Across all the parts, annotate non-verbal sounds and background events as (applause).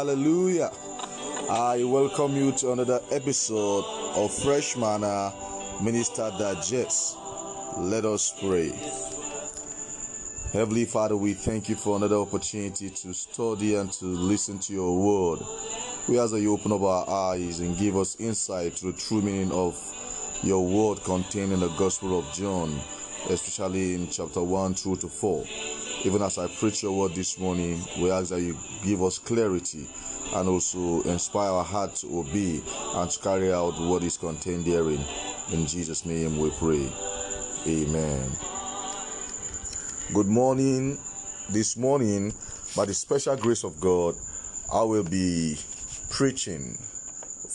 Hallelujah. I welcome you to another episode of Fresh Manna Minister Digest. Let us pray. Heavenly Father, we thank you for another opportunity to study and to listen to your word. We ask that you open up our eyes and give us insight to the true meaning of your word contained in the Gospel of John, especially in chapter 1 through to 4. Even as I preach your word this morning, we ask that you give us clarity and also inspire our heart to obey and to carry out what is contained therein. In Jesus' name we pray. Amen. Good morning. This morning, by the special grace of God, I will be preaching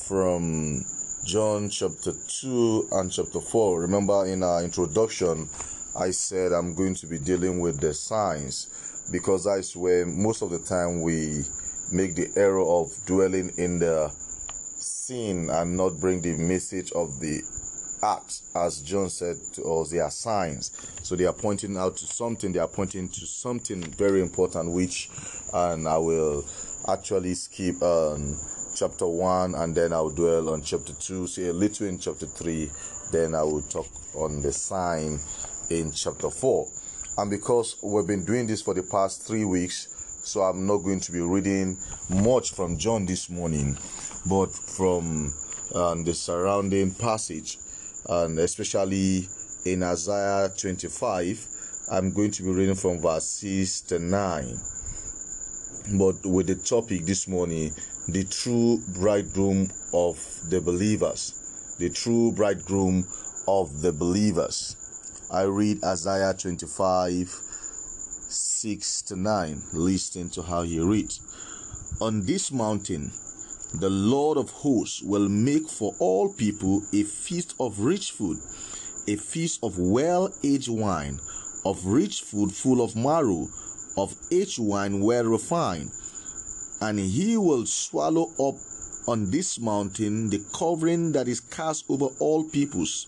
from John chapter 2 and chapter 4. Remember, in our introduction, I said I'm going to be dealing with the signs because that's where most of the time we make the error of dwelling in the sin and not bring the message of the act as john said to us they are signs. So they are pointing out to something they are pointing to something very important which and i will actually skip um, chapter 1 and then i'll dwell on chapter 2 say a little in chapter 3 then i will talk on the sign in chapter 4 and because we've been doing this for the past three weeks so i'm not going to be reading much from john this morning but from um, the surrounding passage. And especially in isaiah 25 i'm going to be reading from verse 6 to 9 but with the topic this morning the true bridegroom of the believers. The true bridegroom of the believers I read Isaiah 25 6 to 9. Listen to how he reads. On this mountain, the Lord of hosts will make for all people a feast of rich food, a feast of well aged wine, of rich food full of marrow, of aged wine well refined. And he will swallow up on this mountain the covering that is cast over all peoples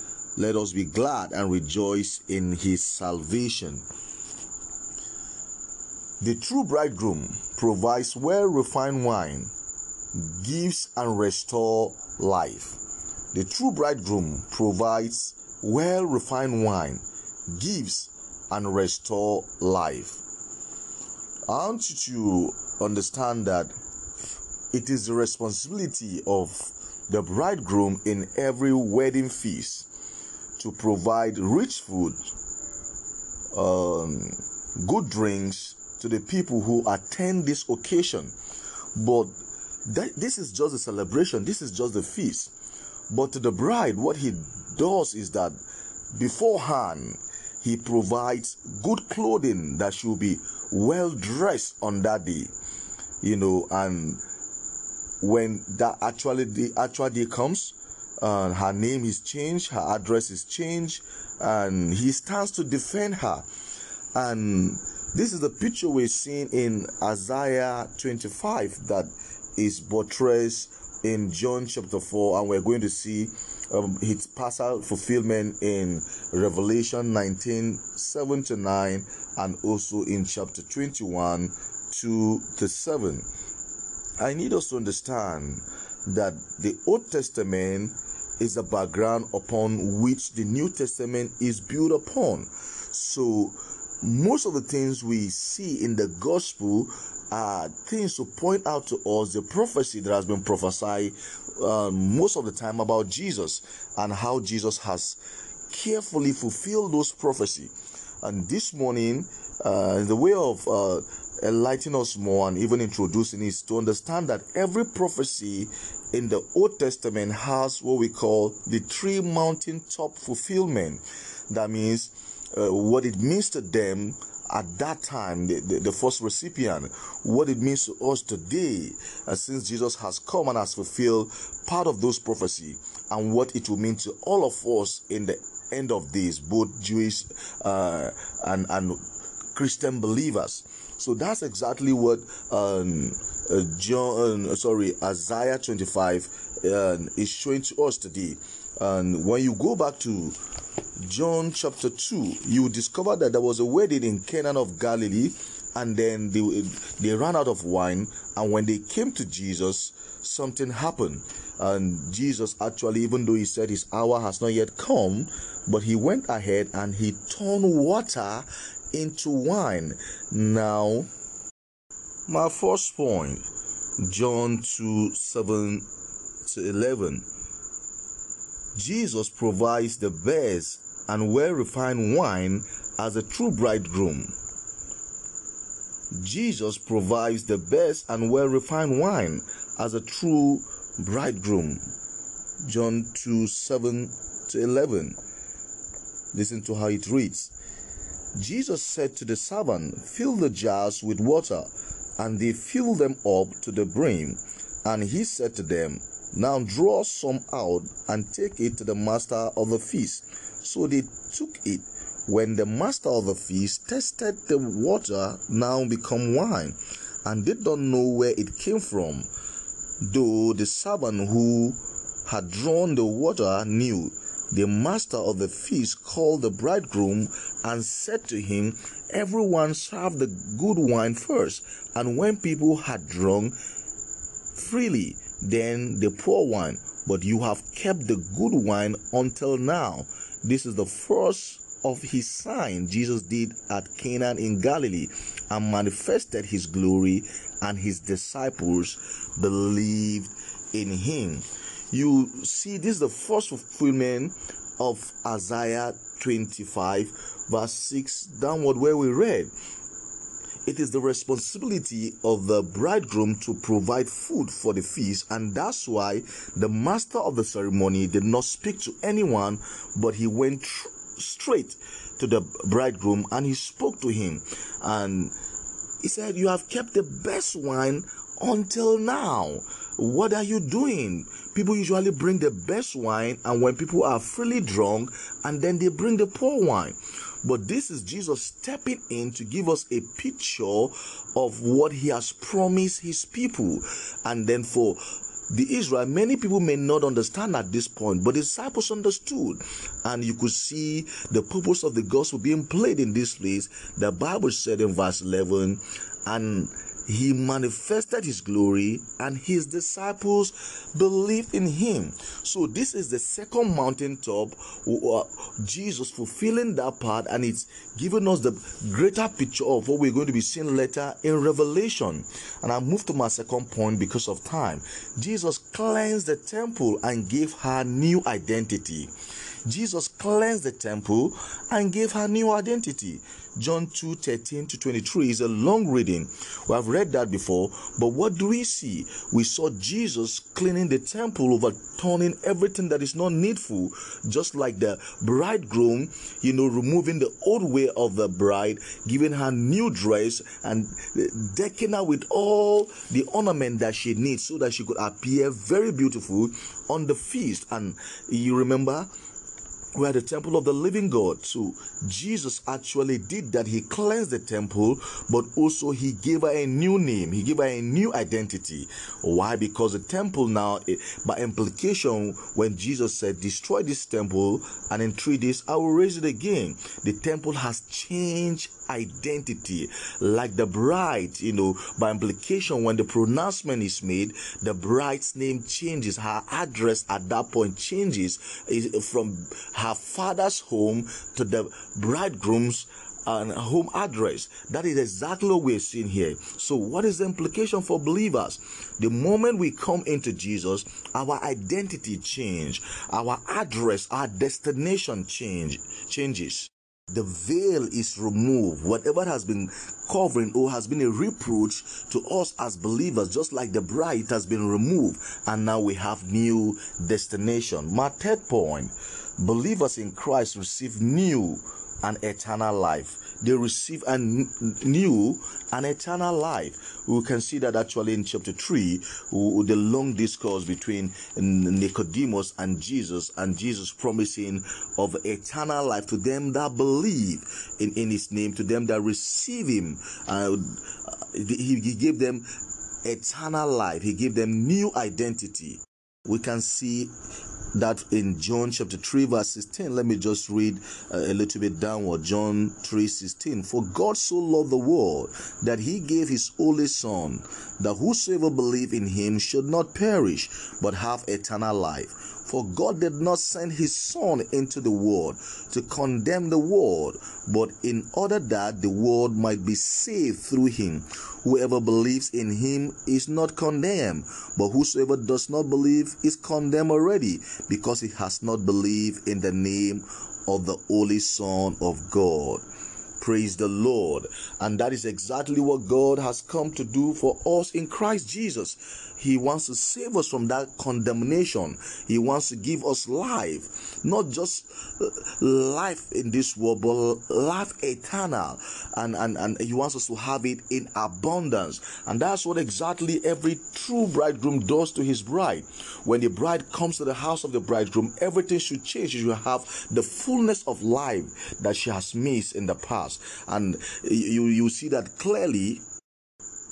Let us be glad and rejoice in his salvation. The true bridegroom provides well refined wine, gives and restores life. The true bridegroom provides well refined wine, gives and restores life. I want you to understand that it is the responsibility of the bridegroom in every wedding feast to provide rich food, um, good drinks to the people who attend this occasion. But that, this is just a celebration, this is just a feast. But to the bride, what he does is that beforehand, he provides good clothing that should be well dressed on that day, you know, and when that actually the actual day comes, uh, her name is changed, her address is changed, and he stands to defend her. And this is the picture we're seeing in Isaiah 25 that is buttressed in John chapter 4, and we're going to see um, its partial fulfillment in Revelation 19 7 to 9, and also in chapter 21 2 to 7. I need us to understand that the Old Testament is the background upon which the New Testament is built upon. So, most of the things we see in the gospel are things to point out to us the prophecy that has been prophesied uh, most of the time about Jesus and how Jesus has carefully fulfilled those prophecy. And this morning, uh, in the way of uh, enlightening us more and even introducing is to understand that every prophecy in the Old Testament has what we call the three mountain top fulfillment. That means uh, what it means to them at that time, the, the, the, first recipient, what it means to us today, uh, since Jesus has come and has fulfilled part of those prophecy, and what it will mean to all of us in the end of days, both Jewish uh, and, and Christian believers. So that's exactly what um, uh, John, uh, sorry, Isaiah 25 uh, is showing to us today. And when you go back to John chapter 2, you discover that there was a wedding in Canaan of Galilee, and then they, they ran out of wine. And when they came to Jesus, something happened. And Jesus actually, even though he said his hour has not yet come, but he went ahead and he turned water into wine. Now, my first point, John 2 7 to 11. Jesus provides the best and well refined wine as a true bridegroom. Jesus provides the best and well refined wine as a true bridegroom. John 2 7 to 11. Listen to how it reads. Jesus said to the servant, Fill the jars with water, and they filled them up to the brim. And he said to them, Now draw some out and take it to the master of the feast. So they took it. When the master of the feast tasted the water now become wine, and did not know where it came from, though the servant who had drawn the water knew, the master of the feast called the bridegroom and said to him, Everyone serve the good wine first, and when people had drunk freely, then the poor wine. But you have kept the good wine until now. This is the first of his sign Jesus did at Canaan in Galilee and manifested his glory, and his disciples believed in him. You see, this is the first fulfillment of Isaiah 25, verse 6 downward, where we read. It is the responsibility of the bridegroom to provide food for the feast, and that's why the master of the ceremony did not speak to anyone, but he went tr- straight to the bridegroom and he spoke to him. And he said, You have kept the best wine until now. What are you doing? People usually bring the best wine, and when people are freely drunk, and then they bring the poor wine. But this is Jesus stepping in to give us a picture of what he has promised his people. And then for the Israel, many people may not understand at this point, but the disciples understood. And you could see the purpose of the gospel being played in this place. The Bible said in verse 11, and he manifested his glory and his disciples believed in him. So this is the second mountaintop uh, jesus fulfilling that part and it's giving us the greater picture of what we're going to be seeing later in revelation. And i move to my second point because of time. Jesus cleansed the temple and gave her new identity Jesus cleansed the temple and gave her new identity. John 2 13 to 23 is a long reading. We have read that before, but what do we see? We saw Jesus cleaning the temple, overturning everything that is not needful, just like the bridegroom, you know, removing the old way of the bride, giving her new dress, and eh, decking her with all the ornament that she needs so that she could appear very beautiful on the feast. And you remember we are the temple of the living God. So Jesus actually did that. He cleansed the temple, but also he gave her a new name. He gave her a new identity. Why? Because the temple now, by implication, when Jesus said, destroy this temple and in three days I will raise it again, the temple has changed identity. Like the bride, you know, by implication, when the pronouncement is made, the bride's name changes. Her address at that point changes from her father's home to the bridegroom's and home address. That is exactly what we're seeing here. So, what is the implication for believers? The moment we come into Jesus, our identity change, our address, our destination change changes the veil is removed. Whatever has been covering or has been a reproach to us as believers, just like the bride has been removed, and now we have new destination. My third point believers in Christ receive new and eternal life. they receive a new an eternal life. We can see that actually in chapter 3, the long discourse between Nicodemus and Jesus, and Jesus promising of eternal life to them that believe in, in his name, to them that receive him. Uh, he, he gave them eternal life, he gave them new identity. We can see that in John chapter 3 verse 16 let me just read uh, a little bit downward. John 3:16 for God so loved the world that he gave his only son that whosoever believe in him should not perish but have eternal life for God did not send his son into the world to condemn the world but in order that the world might be saved through him Whoever believes in him is not condemned, but whosoever does not believe is condemned already, because he has not believed in the name of the Holy Son of God. Praise the Lord. And that is exactly what God has come to do for us in Christ Jesus. He wants to save us from that condemnation. He wants to give us life, not just uh, life in this world, but life eternal. And, and, and He wants us to have it in abundance. And that's what exactly every true bridegroom does to his bride. When the bride comes to the house of the bridegroom, everything should change. She should have the fullness of life that she has missed in the past. And you, you see that clearly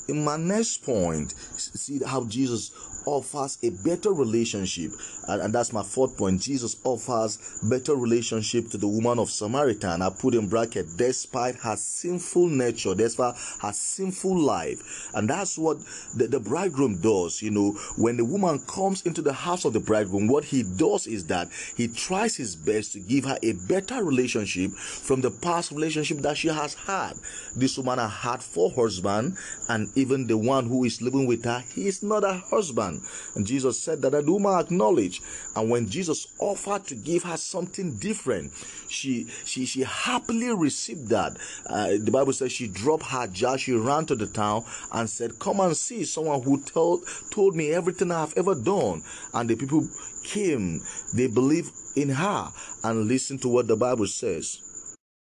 in my next point, see how Jesus offers a better relationship. And, and, that's my fourth point. Jesus offers better relationship to the woman of samaritan. I put in bracket despite her sinful nature despite her sinful life. And that's what the, the bridegroom does you know. When the woman comes into the house of the bridegroom what he does is that he tries his best to give her a better relationship from the past relationship that she has had. This woman had four husbands and even the one who is living with her he is not a husband and Jesus said that the woman acknowledged. And when Jesus offered to give her something different, she she she happily received that. Uh, the Bible says she dropped her jar, she ran to the town and said, "Come and see someone who told told me everything I have ever done." And the people came. They believed in her and listened to what the Bible says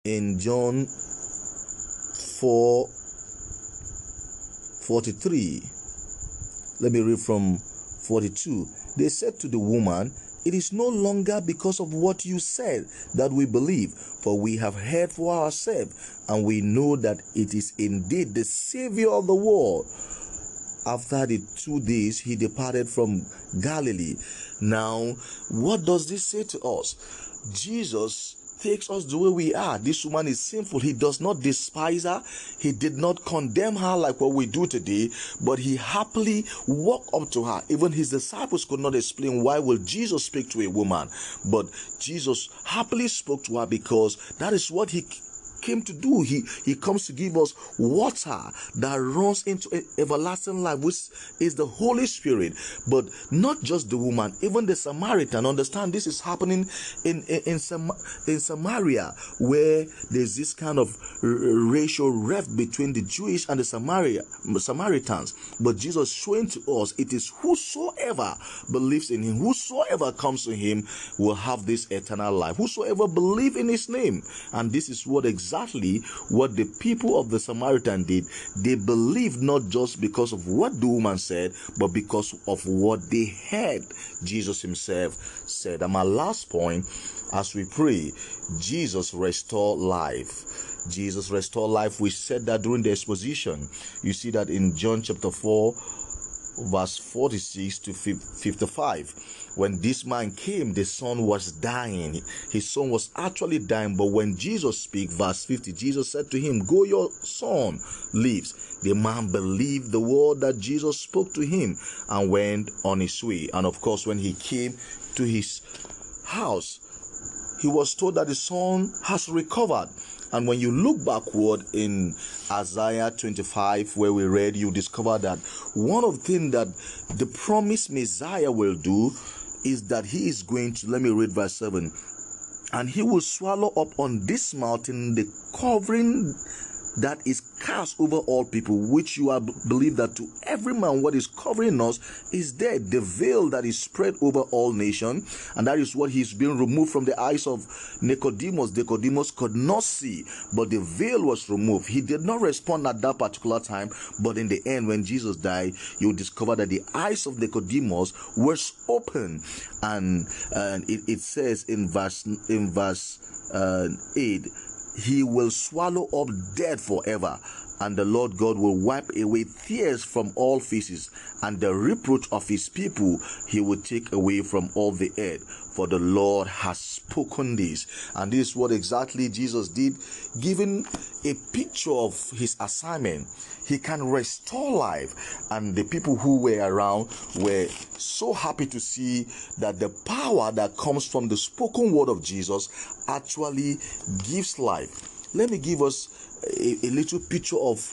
in John 4 43 let me read from 42. They said to the woman, It is no longer because of what you said that we believe, for we have heard for ourselves, and we know that it is indeed the Savior of the world. After the two days, he departed from Galilee. Now, what does this say to us? Jesus takes us the way we are. This woman is sinful. He does not despise her. He did not condemn her like what we do today, but he happily walked up to her. Even his disciples could not explain why will Jesus speak to a woman, but Jesus happily spoke to her because that is what he came to do. He he comes to give us water that runs into everlasting life, which is the Holy Spirit. But not just the woman, even the Samaritan. Understand this is happening in in, in, Sam, in Samaria, where there's this kind of racial rift between the Jewish and the Samaria Samaritans. But Jesus showing to us it is whosoever believes in him, whosoever comes to him will have this eternal life. Whosoever believe in his name. And this is what exactly what the people of the Samaritan did. They believed not just because of what the woman said, but because of what they heard Jesus himself said. And my last point, as we pray, Jesus restore life. Jesus restore life. We said that during the exposition. You see that in John chapter 4, verse 46 to 55 when this man came, the son was dying. His son was actually dying. But when Jesus speak, verse 50, Jesus said to him, Go, your son lives. The man believed the word that Jesus spoke to him and went on his way. And of course, when he came to his house, he was told that the son has recovered. And when you look backward in Isaiah 25, where we read, you discover that one of the things that the promised Messiah will do is that he is going to, let me read verse 7, and he will swallow up on this mountain the covering that is cast over all people, which you are believe that to every man what is covering us is dead. The veil that is spread over all nation, and that is what he's being removed from the eyes of Nicodemus. Nicodemus could not see, but the veil was removed. He did not respond at that particular time, but in the end, when Jesus died, you discover that the eyes of Nicodemus was open, and, and it, it says in verse in verse uh, 8 he will swallow up death forever and the Lord God will wipe away tears from all faces, and the reproach of his people he will take away from all the earth. For the Lord has spoken this. And this is what exactly Jesus did, giving a picture of his assignment. He can restore life. And the people who were around were so happy to see that the power that comes from the spoken word of Jesus actually gives life. Let me give us a, a little picture of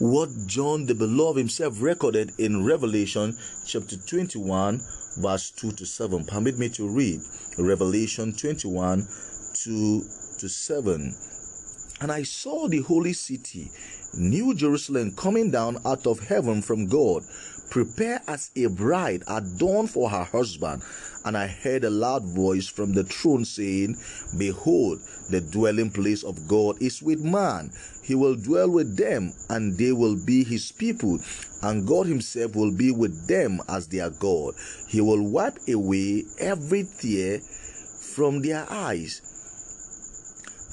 what John the Beloved himself recorded in Revelation chapter 21, verse 2 to 7. Permit me to read Revelation 21, 2 to 7. And I saw the holy city, New Jerusalem, coming down out of heaven from God Prepare as a bride adorned for her husband. And I heard a loud voice from the throne saying, Behold, the dwelling place of God is with man. He will dwell with them, and they will be his people, and God himself will be with them as their God. He will wipe away every tear from their eyes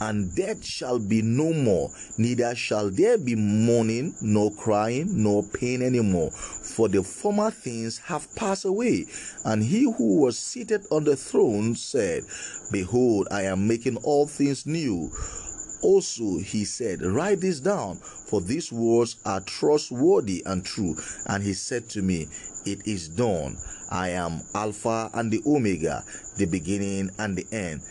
and death shall be no more, neither shall there be mourning, nor crying, nor pain anymore, for the former things have passed away. And he who was seated on the throne said, Behold, I am making all things new. Also, he said, Write this down, for these words are trustworthy and true. And he said to me, It is done. I am Alpha and the Omega, the beginning and the end.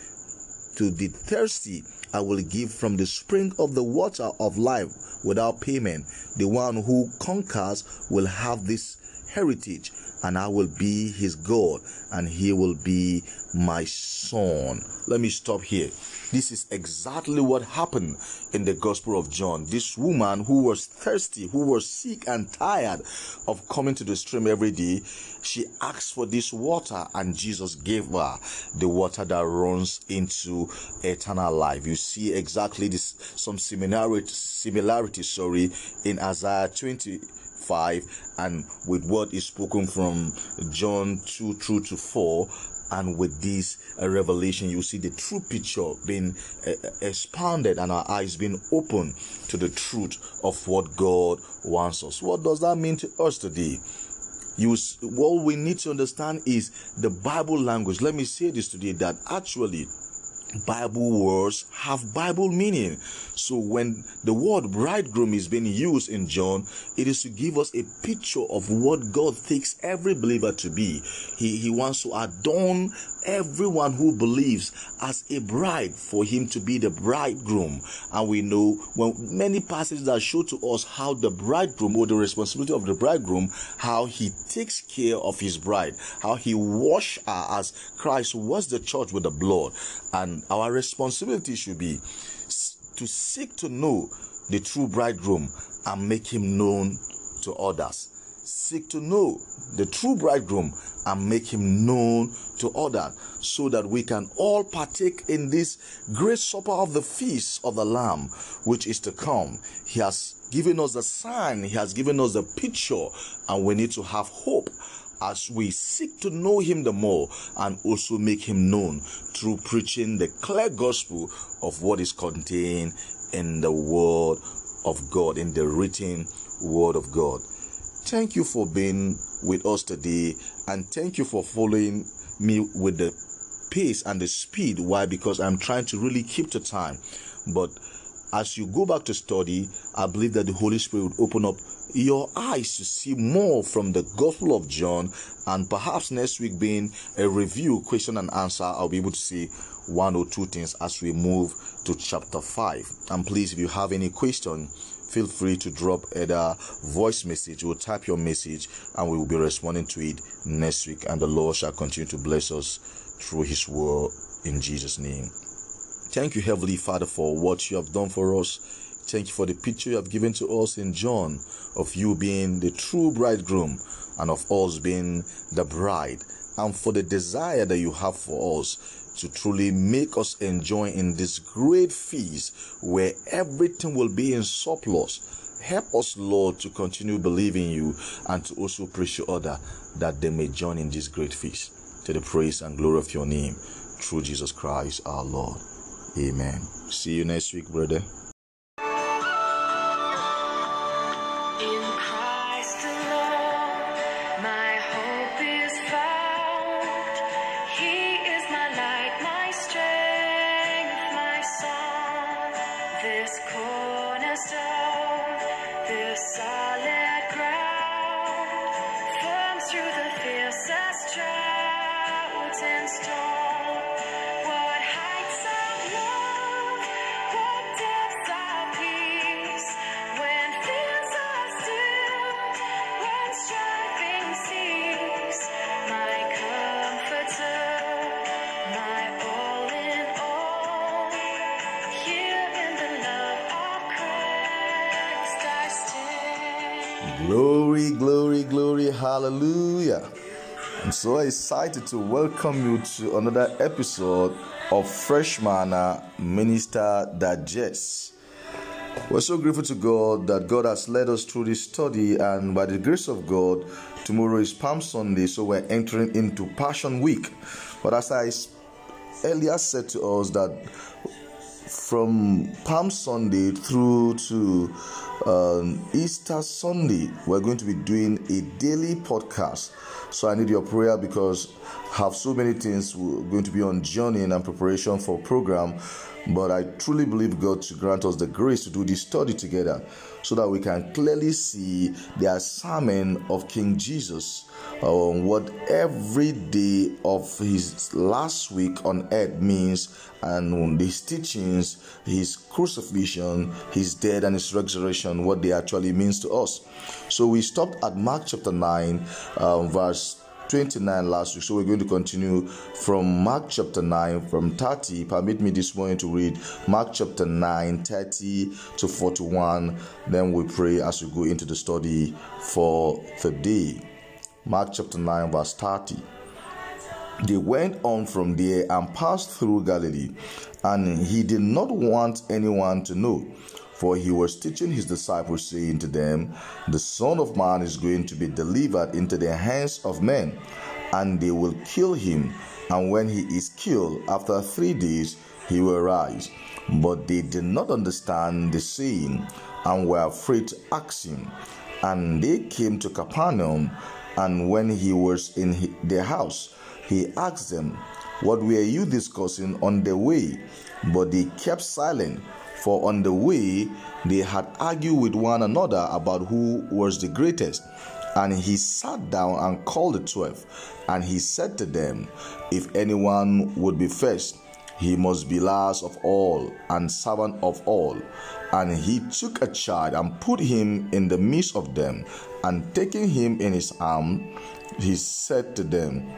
To the thirsty, I will give from the spring of the water of life without payment. The one who conquers will have this heritage, and I will be his God, and he will be my son. Let me stop here. This is exactly what happened in the Gospel of John. This woman who was thirsty, who was sick and tired of coming to the stream every day, she asked for this water, and Jesus gave her the water that runs into eternal life. You see exactly this some similarity, similarity, sorry, in Isaiah 20 5 and with what is spoken from John 2 through to 4 and with this uh, revelation you see the true picture being uh, uh expanded and our eyes being open to the truth of what god wants us. What does that mean to us today? You what we need to understand is the bible language. Let me say this today that actually Bible words have Bible meaning. So when the word bridegroom is being used in John, it is to give us a picture of what God thinks every believer to be. He, he wants to adorn everyone who believes as a bride for him to be the bridegroom. And we know when many passages that show to us how the bridegroom or the responsibility of the bridegroom, how he takes care of his bride, how he wash her as Christ was the church with the blood. And our responsibility should be to seek to know the true bridegroom and make him known to others seek to know the true bridegroom and make him known to others so that we can all partake in this great supper of the feast of the lamb which is to come. He has given us the sign. He has given us the picture. And we need to have hope as we seek to know him the more and also make him known through preaching the clear gospel of what is contained in the word of God in the written word of God. Thank you for being with us today and thank you for following me with the pace and the speed. Why? Because I'm trying to really keep to time. But as you go back to study, I believe that the Holy Spirit would open up your eyes to see more from the Gospel of John, and perhaps next week being a review, question and answer, I'll be able to see one or two things as we move to chapter 5. And please, if you have any question, feel free to drop either voice message or type your message and we will be responding to it next week and the lord shall continue to bless us through his word in jesus name. Thank you heavenly father for what you have done for us. Thank you for the picture you have given to us in John of you being the true bridegroom and of us being the bride, and for the desire that you have for us to truly make us enjoy in this great feast where everything will be in surplus. Help us, Lord, to continue believing you and to also preach to others that they may join in this great feast. To the praise and glory of your name, through Jesus Christ our Lord. Amen. See you next week, brother. Excited to welcome you to another episode of Fresh Manna Minister Digest. We're so grateful to God that God has led us through this study, and by the grace of God, tomorrow is Palm Sunday, so we're entering into Passion Week. But as I earlier said to us, that from Palm Sunday through to um, Easter Sunday, we're going to be doing a daily podcast. So I need your prayer because I have so many things we're going to be on journey and preparation for program. But I truly believe God to grant us the grace to do this study together so that we can clearly see the assignment of King Jesus on what every day of his last week on earth means and his teachings, his crucifixion, his death, and his resurrection, what they actually means to us. So we stopped at Mark chapter 9, um, verse 29 last week. So we're going to continue from Mark chapter 9 from 30. Permit me this morning to read Mark chapter 9, 30 to 41. Then we pray as we go into the study for the day. Mark chapter 9, verse 30. They went on from there and passed through Galilee, and he did not want anyone to know, for he was teaching his disciples, saying to them, The Son of Man is going to be delivered into the hands of men, and they will kill him, and when he is killed, after three days, he will rise. But they did not understand the saying, and were afraid to ask him. And they came to Capernaum, and when he was in their house, he asked them, What were you discussing on the way? But they kept silent, for on the way they had argued with one another about who was the greatest. And he sat down and called the twelve, and he said to them, If anyone would be first, he must be last of all and servant of all. And he took a child and put him in the midst of them, and taking him in his arm, he said to them,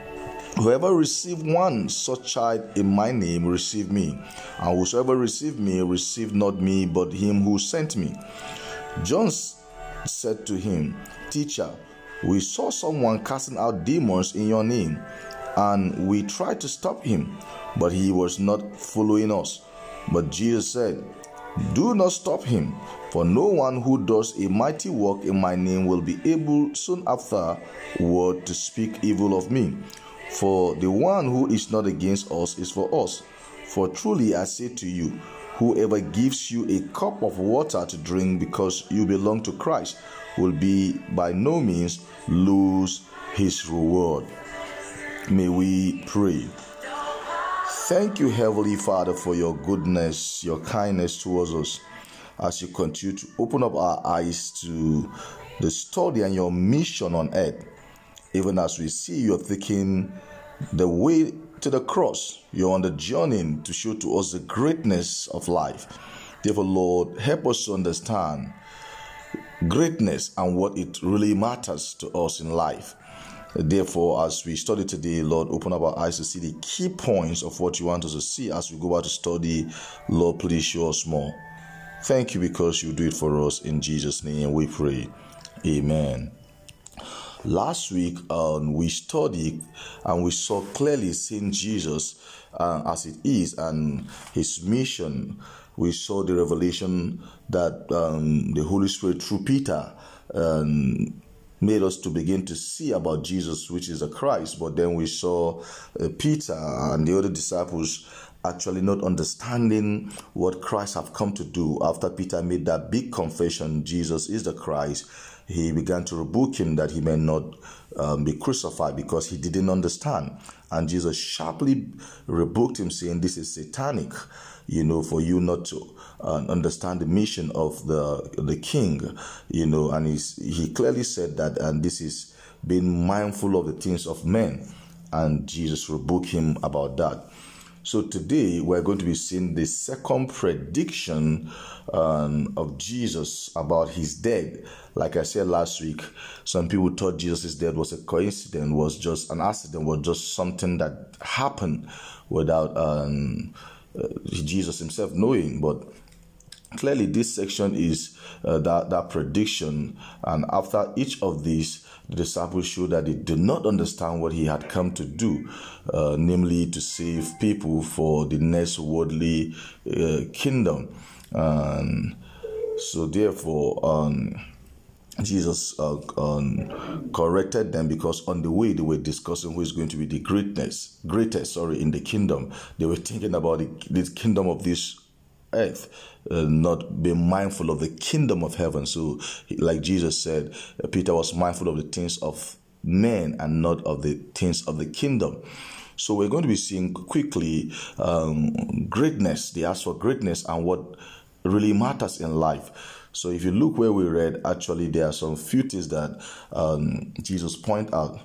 Whoever receive one such child in my name receive me, and whosoever receive me receive not me but him who sent me. John said to him, Teacher, we saw someone casting out demons in your name, and we tried to stop him, but he was not following us. But Jesus said, Do not stop him, for no one who does a mighty work in my name will be able soon afterward to speak evil of me. For the one who is not against us is for us. For truly I say to you, whoever gives you a cup of water to drink because you belong to Christ will be by no means lose his reward. May we pray. Thank you, Heavenly Father, for your goodness, your kindness towards us as you continue to open up our eyes to the study and your mission on earth even as we see you're taking the way to the cross, you're on the journey to show to us the greatness of life. Therefore, Lord, help us to understand greatness and what it really matters to us in life. Therefore, as we study today, Lord, open up our eyes to see the key points of what you want us to see as we go out to study. Lord, please show us more. Thank you because you do it for us. In Jesus' name we pray. Amen. Last week, um, we studied and we saw clearly seeing Jesus uh, as it is and his mission. We saw the revelation that um, the Holy Spirit through Peter um, made us to begin to see about Jesus, which is a Christ. But then we saw uh, Peter and the other disciples actually not understanding what Christ have come to do. After Peter made that big confession, Jesus is the Christ he began to rebuke him that he may not um, be crucified because he didn't understand. And Jesus sharply rebuked him, saying, This is satanic, you know, for you not to uh, understand the mission of the, the king, you know. And he's, he clearly said that, and this is being mindful of the things of men. And Jesus rebuked him about that. So today we're going to be seeing the second prediction um, of Jesus about his death. Like I said last week, some people thought Jesus' death was a coincidence, was just an accident, was just something that happened without um, uh, Jesus himself knowing. But clearly, this section is uh, that that prediction, and after each of these the disciples showed that they did not understand what he had come to do, uh, namely to save people for the next worldly uh, kingdom. And so, therefore, um, Jesus uh, um, corrected them because on the way they were discussing who is going to be the greatness, greatest, sorry, in the kingdom. They were thinking about the, the kingdom of this earth, uh, not being mindful of the kingdom of heaven. So, like Jesus said, uh, Peter was mindful of the things of men and not of the things of the kingdom. So, we're going to be seeing quickly um, greatness. They ask for greatness and what really matters in life. So, if you look where we read, actually, there are some few things that um, Jesus point out.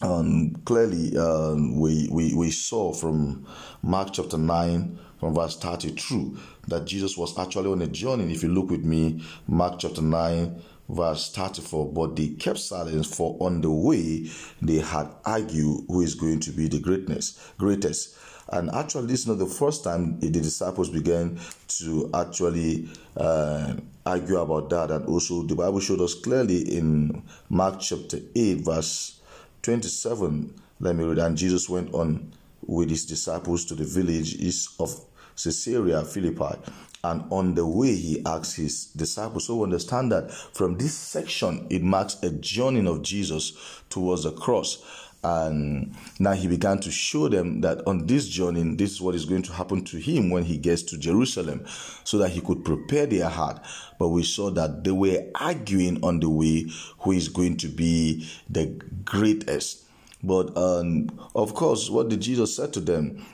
Um, clearly, um, we, we, we saw from Mark chapter 9 from verse 32 that Jesus was actually on a journey. If you look with me, Mark chapter 9, verse 34. But they kept silence, for on the way they had argued who is going to be the greatness, greatest. And actually, this is not the first time the disciples began to actually uh, argue about that. And also, the Bible showed us clearly in Mark chapter 8, verse 27. Let me read. And Jesus went on with his disciples to the village east of Caesarea Philippi. And on the way, he asked his disciples. So understand that from this section, it marks a journey of Jesus towards the cross. And now he began to show them that on this journey, this is what is going to happen to him when he gets to Jerusalem, so that he could prepare their heart. But we saw that they were arguing on the way who is going to be the greatest. But um, of course, what did Jesus say to them?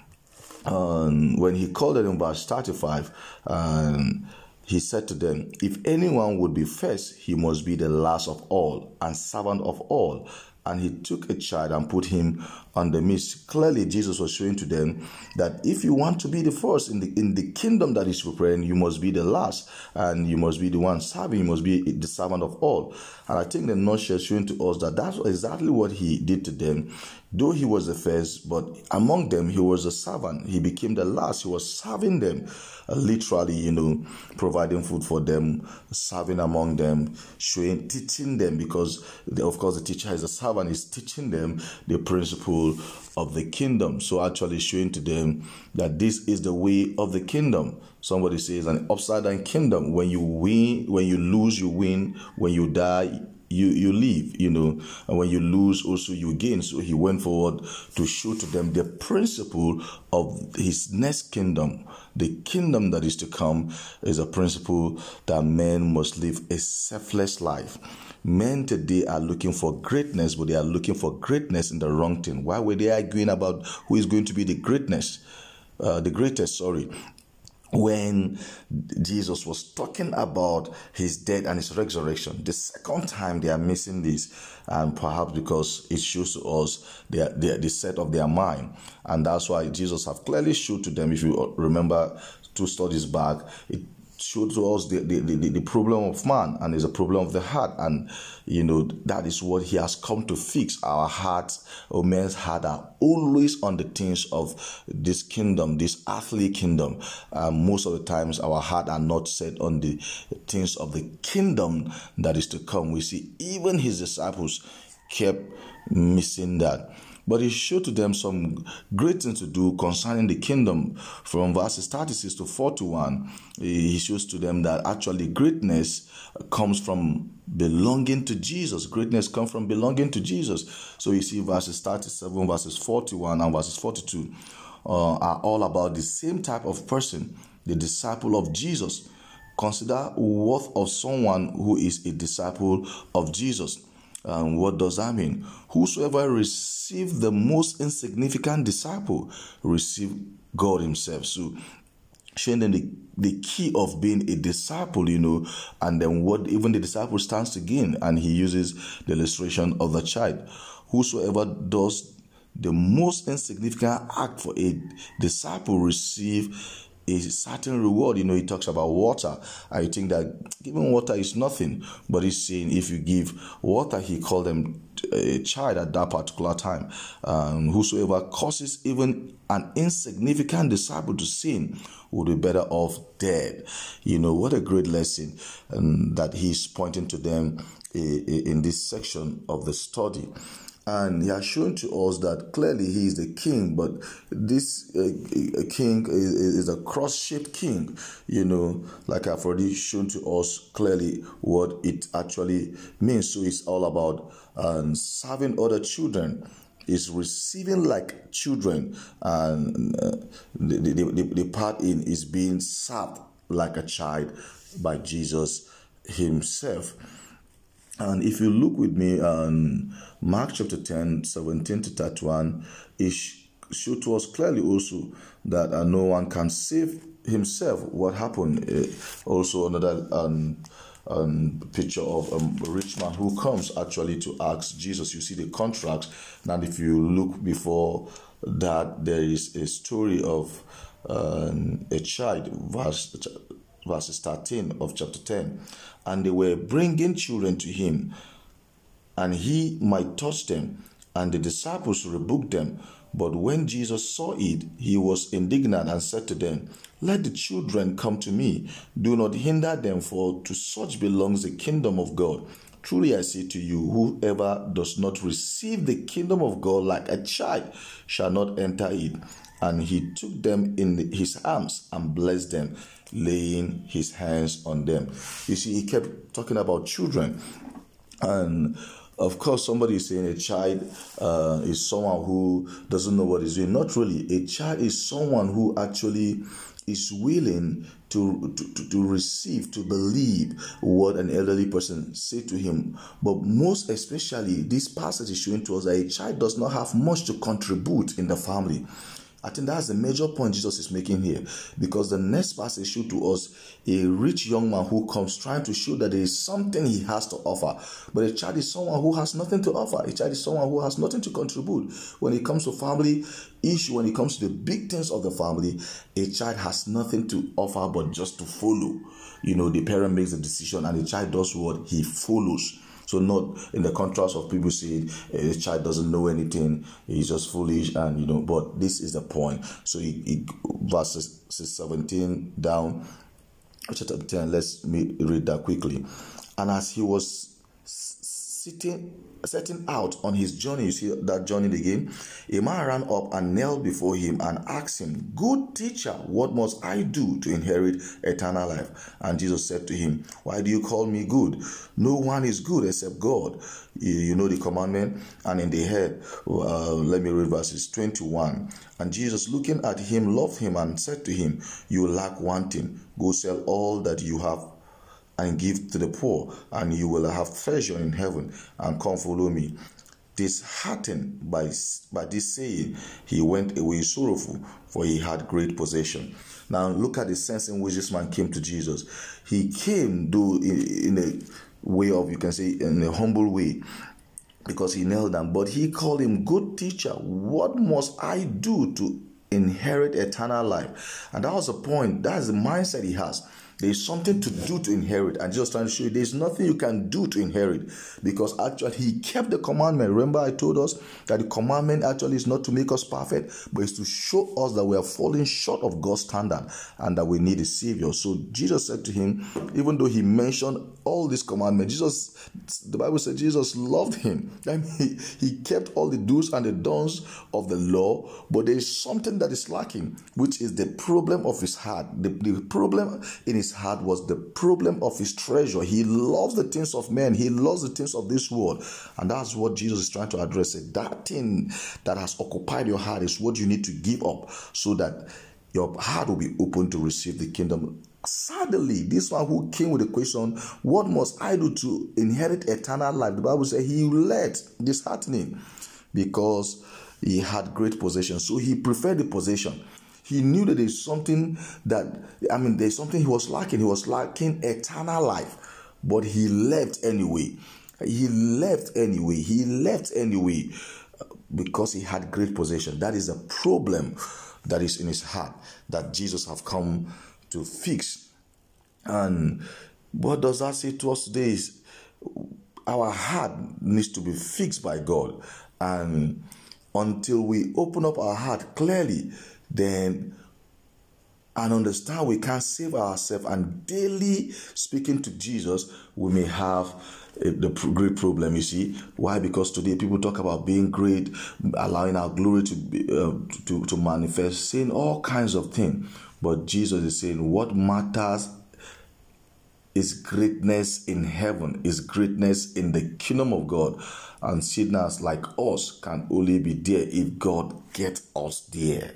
um, when he called them in verse 35, um, he said to them, If anyone would be first, he must be the last of all and servant of all and he took a child and put him on the midst. Clearly, Jesus was showing to them that if you want to be the first in the in the kingdom that is preparing, you must be the last, and you must be the one serving. You must be the servant of all. And I think the nutshell showing to us that that's exactly what he did to them. Though he was the first, but among them he was a servant. He became the last. He was serving them, uh, literally, you know, providing food for them, serving among them, showing, teaching them, because of course the teacher is a servant. He's teaching them the of the kingdom. So actually showing to them that this is the way of the kingdom. Somebody says an upside down kingdom. When you win, when you lose, you win. When you die, you you leave you know. And when you lose also you gain. So he went forward to show to them the principle of his next kingdom. The kingdom that is to come is a principle that men must live a selfless life. Men today are looking for greatness but they are looking for greatness in the wrong thing. Why were they arguing about who is going to be the greatness? Uh, the greatest sorry when Jesus was talking about his death and his resurrection. The second time they are missing this, and perhaps because it shows to us the, the, the set of their mind. And that's why Jesus have clearly showed to them, if you remember two studies back, it showed to us the, the, the, the problem of man and is a problem of the heart. And you know that is what he has come to fix. Our hearts or men's heart are always on the things of this kingdom this earthly kingdom. Um, most of the times our heart are not set on the things of the kingdom that is to come. We see even his disciples kept missing that but he showed to them some great things to do concerning the kingdom. From verses 36 to 41, he shows to them that actually greatness comes from belonging to Jesus. Greatness comes from belonging to Jesus. So you see verses 37, verses 41, and verses 42 uh, are all about the same type of person, the disciple of Jesus. Consider worth of someone who is a disciple of Jesus. And what does that mean? Whosoever receive the most insignificant disciple receive God Himself. So showing them the, the key of being a disciple, you know, and then what even the disciple stands to gain. And he uses the illustration of the child. Whosoever does the most insignificant act for a disciple receive a certain reward. You know, he talks about water. I think that giving water is nothing, but he's saying if you give water, he called them a child at that particular time. Um, whosoever causes even an insignificant disciple to sin would be better off dead. You know, what a great lesson um, that he's pointing to them in this section of the study and he has shown to us that clearly he is the king but this uh, king is, is a cross-shaped king you know like i've already shown to us clearly what it actually means. So it's all about um, serving other children. Is receiving like children and uh, the, the, the, the part in is being served like a child by jesus himself and if you look with me on Mark chapter 10, 17 to 31, it shows to us clearly also that uh, no one can save himself. What happened? Uh, also, another um, um, picture of um, a rich man who comes actually to ask Jesus. You see the contract. And if you look before that, there is a story of um, a child, verse, verses 13 of chapter 10 and they were bringing children to him, and he might touch them, and the disciples rebuked them. But when Jesus saw it, he was indignant and said to them, Let the children come to me. Do not hinder them, for to such belongs the kingdom of God. Truly I say to you, whoever does not receive the kingdom of God like a child shall not enter it. And he took them in his arms and blessed them laying his hands on them. You see, he kept talking about children. And of course, somebody is saying a child uh, is someone who doesn't know what he's doing. Not really. A child is someone who actually is willing to, to, to receive, to believe what an elderly person say to him. But most especially, this passage is showing to us that a child does not have much to contribute in the family. I think that's the major point Jesus is making here because the next passage shows to us a rich young man who comes trying to show that there is something he has to offer. But a child is someone who has nothing to offer. A child is someone who has nothing to contribute. When it comes to family issue, when it comes to the big things of the family, a child has nothing to offer but just to follow. You know, the parent makes the decision and the child does what he follows. So not in the contrast of people saying eh, a child doesn't know anything, he's just foolish, and you know. But this is the point. So he, he verses 17 down, chapter 10. Let's me read that quickly. And as he was sitting setting out on his journey, you see that journey again, a man ran up and knelt before him and asked him, Good teacher, what must I do to inherit eternal life? And Jesus said to him, Why do you call me good? No one is good except God. You, know the commandment. And in the head, uh, let me read verses 21. And Jesus, looking at him, loved him and said to him, You lack one thing. Go sell all that you have and give to the poor, and you will have treasure in heaven, and come follow me. Disheartened by, by this saying, he went away sorrowful, for he had great possession. Now, look at the sense in which this man came to Jesus. He came, though, in, in a way of, you can say, in a humble way, because he knelt down. But he called him, Good teacher, what must I do to inherit eternal life? And that was the point, that's the mindset he has There's something to do to inherit. And Jesus trying to show you there's nothing you can do to inherit because actually he kept the commandment. Remember, I told us that the commandment actually is not to make us perfect, but it's to show us that we are falling short of God's standard and that we need a savior. So Jesus said to him, even though he mentioned all these commandments, Jesus, the Bible said Jesus loved him. (laughs) Mean, he, he kept all the do's and the don'ts of the law, but there is something that is lacking, which is the problem of his heart. The, the problem in his heart was the problem of his treasure. He loves the things of men, he loves the things of this world. And that's what Jesus is trying to address. It. That thing that has occupied your heart is what you need to give up so that your heart will be open to receive the kingdom. Sadly, this one who came with the question, What must I do to inherit eternal life? The Bible said he let disheartening because he had great possession. So he preferred the possession. He knew that there's something that, I mean, there's something he was lacking. He was lacking eternal life, but he left anyway. He left anyway. He left anyway uh, because he had great possession. That is a problem that is in his heart that Jesus have come to fix. And what does that say to us today is our heart needs to be fixed by God. And until we open up our heart clearly, then and understand we can't save ourselves and daily speaking to Jesus, we may have a, the great problem. You see why? Because today people talk about being great, allowing our glory to be, uh, to to manifest, saying all kinds of things. But Jesus is saying what matters is greatness in heaven, is greatness in the kingdom of God. And sinners like us can only be there if God get us there.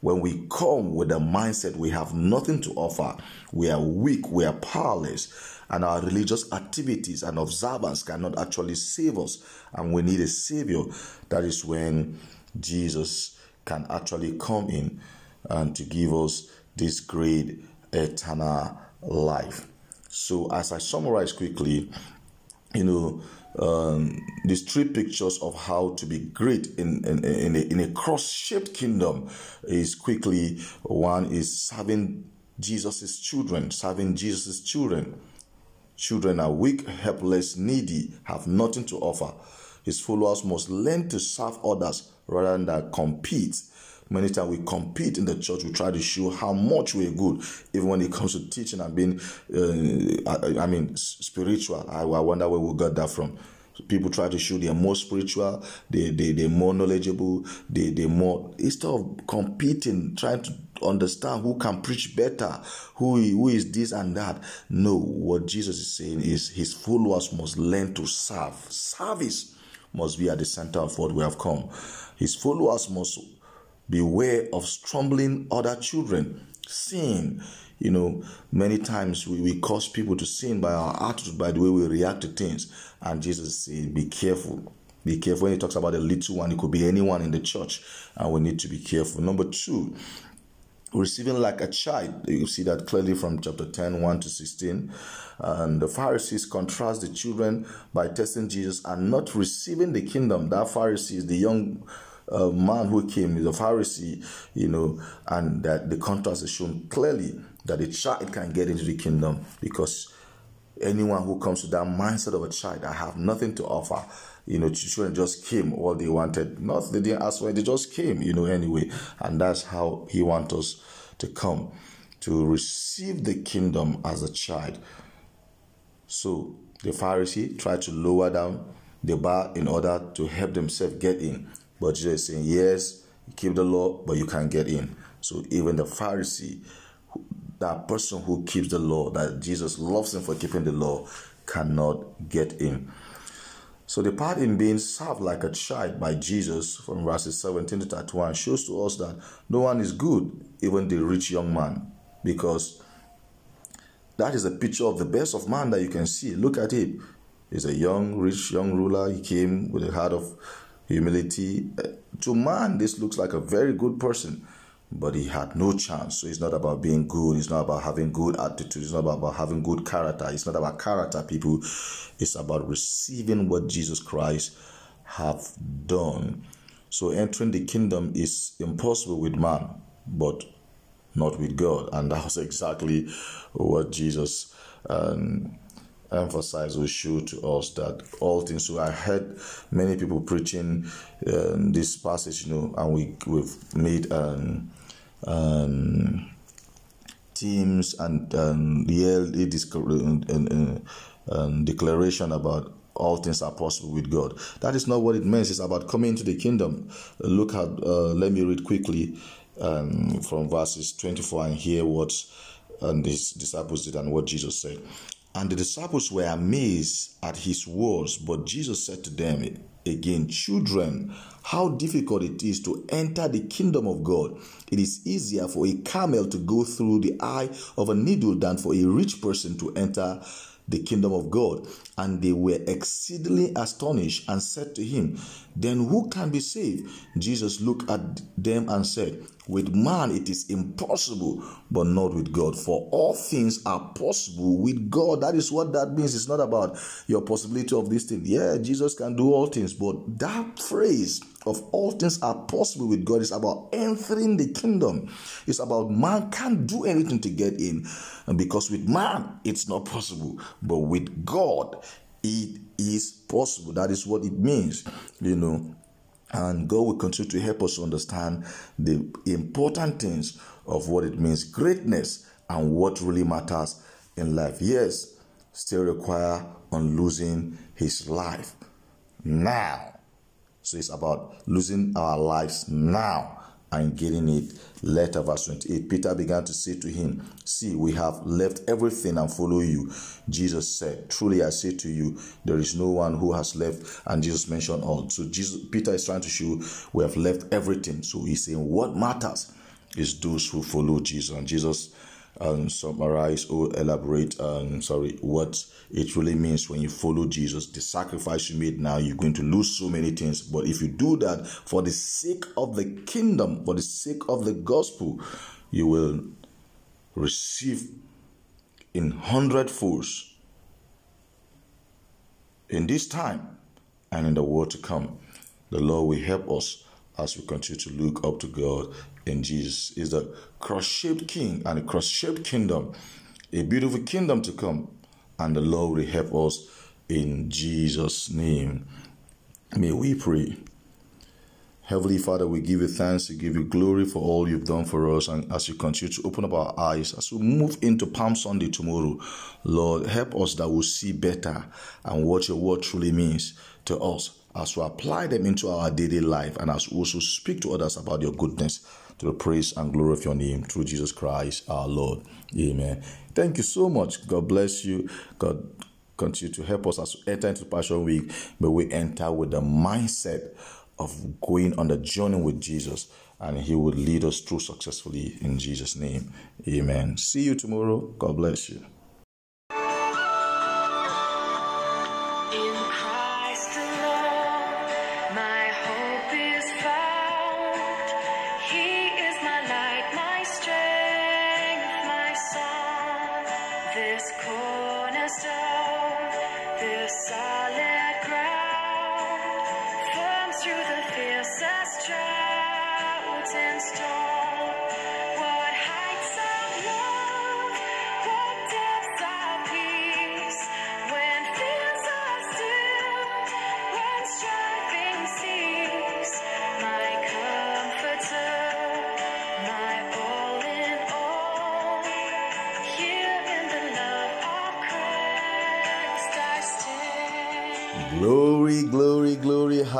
When we come with the mindset we have nothing to offer, we are weak, we are powerless, and our religious activities and observance cannot actually save us, and we need a savior, that is when Jesus can actually come in and to give us this great eternal life. So, as I summarize quickly, you know, um, these three pictures of how to be great in in, in a, in a cross-shaped kingdom is quickly one is serving Jesus's children, serving Jesus's children. Children are weak, helpless, needy, have nothing to offer. His followers must learn to serve others rather than compete Many times we compete in the church. We try to show how much we're good, even when it comes to teaching and being, uh, I, I, mean, spiritual. I, I wonder where we got that from. People try to show they're more spiritual, they, they, they're more knowledgeable, they, they're more, instead of competing, trying to understand who can preach better, who, who is this and that. No, what Jesus is saying is his followers must learn to serve. Service must be at the center of what we have come. His followers must beware of stumbling other children. Sin, you know, many times we, we cause people to sin by our attitude, by the way we react to things. And Jesus said, be careful. Be careful when he talks about a little one, it could be anyone in the church, and we need to be careful. Number two, receiving like a child. You see that clearly from chapter 10, 1 to 16. And the Pharisees contrast the children by testing Jesus and not receiving the kingdom. That Pharisees, the young a man who came is a Pharisee, you know, and that the contrast is shown clearly that a child can get into the kingdom because anyone who comes to that mindset of a child, I have nothing to offer. You know, children just came all they wanted. Not they didn't ask for it, they just came, you know, anyway. And that's how he wants us to come to receive the kingdom as a child. So the Pharisee tried to lower down the bar in order to help themselves get in. But Jesus is saying, yes, you keep the law, but you can't get in. So even the Pharisee, that person who keeps the law, that Jesus loves him for keeping the law, cannot get in. So the part in being served like a child by Jesus from verses 17 to 31 shows to us that no one is good, even the rich young man, because that is a picture of the best of man that you can see. Look at him. He's a young, rich, young ruler. He came with a heart of humility. Uh, to man, this looks like a very good person, but he had no chance. So it's not about being good. It's not about having good attitude. It's not about having good character. It's not about character, people. It's about receiving what Jesus Christ have done. So entering the kingdom is impossible with man, but not with God. And that was (laughs) exactly what Jesus um, emphasized or show to us that all things. So I heard many people preaching um, this passage, you know, and we, we've made um, um, teams and um, yearly um, declaration about all things are possible with God. That is not what it means. It's about coming into the kingdom. Look at, uh, let me read quickly um, from verses 24 and hear what and his disciples did and what Jesus said. And the disciples were amazed at his words, but Jesus said to them again, Children, how difficult it is to enter the kingdom of God. It is easier for a camel to go through the eye of a needle than for a rich person to enter the kingdom of God. And they were exceedingly astonished and said to him, Then who can be saved? Jesus looked at them and said, With man it is impossible, but not with God. For all things are possible with God. That is what that means. It's not about your possibility of this thing. Yeah, Jesus can do all things, but that phrase of all things are possible with God is about entering the kingdom. It's about man can't do anything to get in. And because with man it's not possible, but with God it is possible. That is what it means, you know. And God will continue to help us understand the important things of what it means greatness and what really matters in life. Yes, still require on losing his life now. So it's about losing our lives now and getting it later. Verse 28 Peter began to say to him, See, we have left everything and follow you. Jesus said, Truly I say to you, there is no one who has left. And Jesus mentioned all. So Jesus, Peter is trying to show we have left everything. So he's saying, What matters is those who follow Jesus. And Jesus um, summarize or elaborate, um, sorry, what it really means when you follow Jesus. The sacrifice you made now, you're going to lose so many things. But if you do that for the sake of the kingdom, for the sake of the gospel, you will receive in hundredfolds in this time and in the world to come. The Lord will help us as we continue to look up to God in Jesus. Is a cross-shaped king and a cross-shaped kingdom, a beautiful kingdom to come, and the Lord will help us in Jesus' name. May we pray. Heavenly Father, we give you thanks, we give you glory for all you've done for us. And as you continue to open up our eyes, as we move into Palm Sunday tomorrow, Lord, help us that we'll see better and what your word truly means to us as we apply them into our daily life and as we also speak to others about your goodness to the praise and glory of your name through Jesus Christ our Lord. Amen. Thank you so much. God bless you. God continue to help us as we enter into Passion Week. May we enter with the mindset of going on the journey with Jesus and He will lead us through successfully in Jesus' name. Amen. See you tomorrow. God bless you.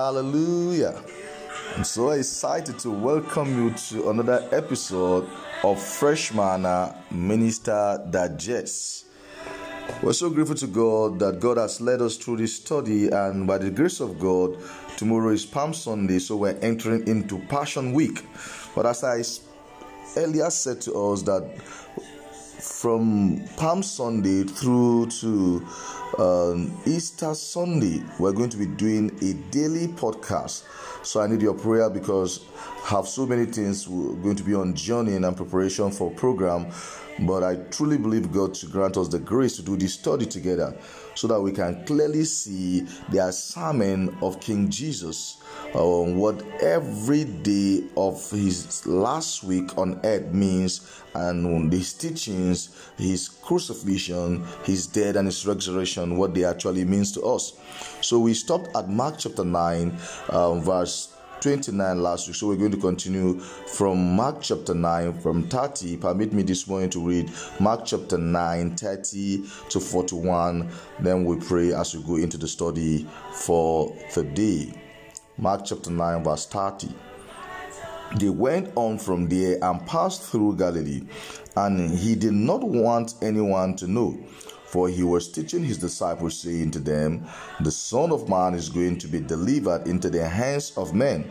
Hallelujah. I'm so excited to welcome you to another episode of Fresh Manna Minister Digest. We're so grateful to God that God has led us through this study, and by the grace of God, tomorrow is Palm Sunday, so we're entering into Passion Week. But as I earlier said to us, that from Palm Sunday through to um, Easter Sunday, we're going to be doing a daily podcast. So I need your prayer because I have so many things we're going to be on journey and preparation for program. But I truly believe God to grant us the grace to do this study together so that we can clearly see the assignment of King Jesus on what every day of his last week on earth means and his teachings, his crucifixion, his death, and his resurrection, what they actually means to us. So we stopped at Mark chapter 9, um, verse 29 last week. So we're going to continue from Mark chapter 9 from 30. Permit me this morning to read Mark chapter 9, 30 to 41. Then we pray as we go into the study for the day. Mark chapter 9, verse 30. They went on from there and passed through Galilee, and he did not want anyone to know, for he was teaching his disciples, saying to them, The Son of Man is going to be delivered into the hands of men,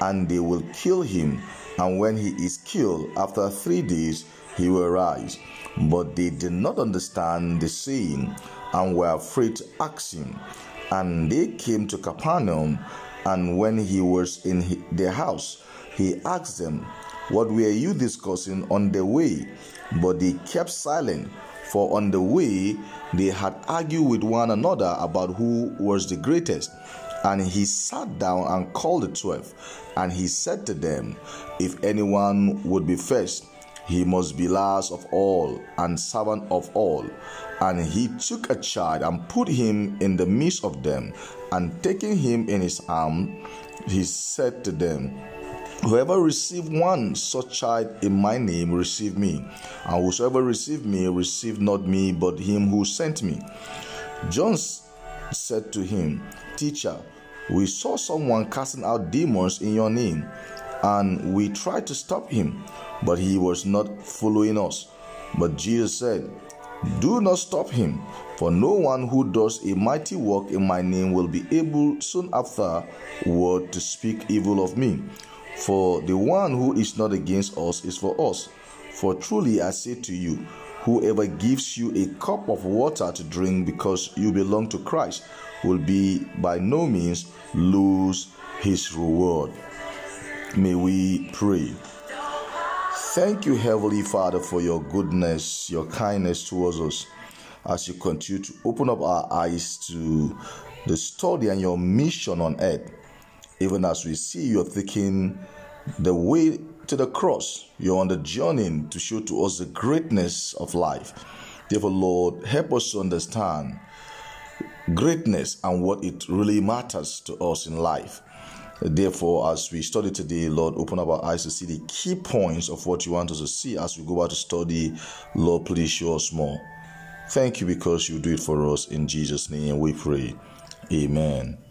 and they will kill him, and when he is killed, after three days, he will rise. But they did not understand the saying, and were afraid to ask him. And they came to Capernaum. And when he was in their house, he asked them, What were you discussing on the way? But they kept silent, for on the way they had argued with one another about who was the greatest. And he sat down and called the twelve, and he said to them, If anyone would be first, he must be last of all and servant of all. And he took a child and put him in the midst of them, and taking him in his arm, he said to them, Whoever receive one such child in my name, receive me. And whosoever receive me, receive not me, but him who sent me. John said to him, Teacher, we saw someone casting out demons in your name, and we tried to stop him, but he was not following us. But Jesus said, Do not stop him, for no one who does a mighty work in my name will be able soon afterward to speak evil of me. For the one who is not against us is for us. For truly I say to you, whoever gives you a cup of water to drink because you belong to Christ will be by no means lose his reward. May we pray. Thank you, Heavenly Father, for your goodness, your kindness towards us as you continue to open up our eyes to the study and your mission on earth. Even as we see you're taking the way to the cross, you're on the journey to show to us the greatness of life. Therefore, Lord, help us to understand greatness and what it really matters to us in life. Therefore, as we study today, Lord, open up our eyes to see the key points of what you want us to see as we go out to study. Lord, please show us more. Thank you because you do it for us. In Jesus' name we pray. Amen.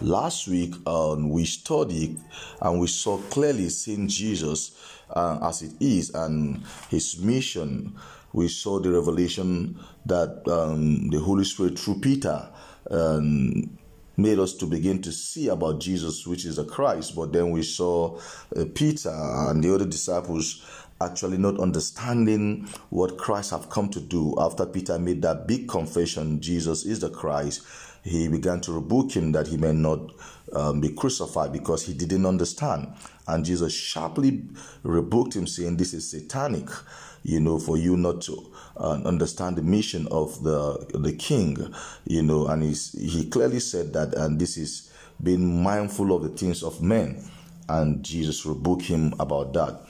Last week um, we studied and we saw clearly seeing Jesus uh, as it is and his mission. We saw the revelation that um, the Holy Spirit through Peter um, made us to begin to see about Jesus, which is the Christ. But then we saw uh, Peter and the other disciples actually not understanding what Christ have come to do. After Peter made that big confession, Jesus is the Christ, he began to rebuke him that he may not um, be crucified because he didn't understand. And Jesus sharply rebuked him, saying, This is satanic, you know, for you not to uh, understand the mission of the the king, you know. And he's, he clearly said that, and this is being mindful of the things of men. And Jesus rebuked him about that.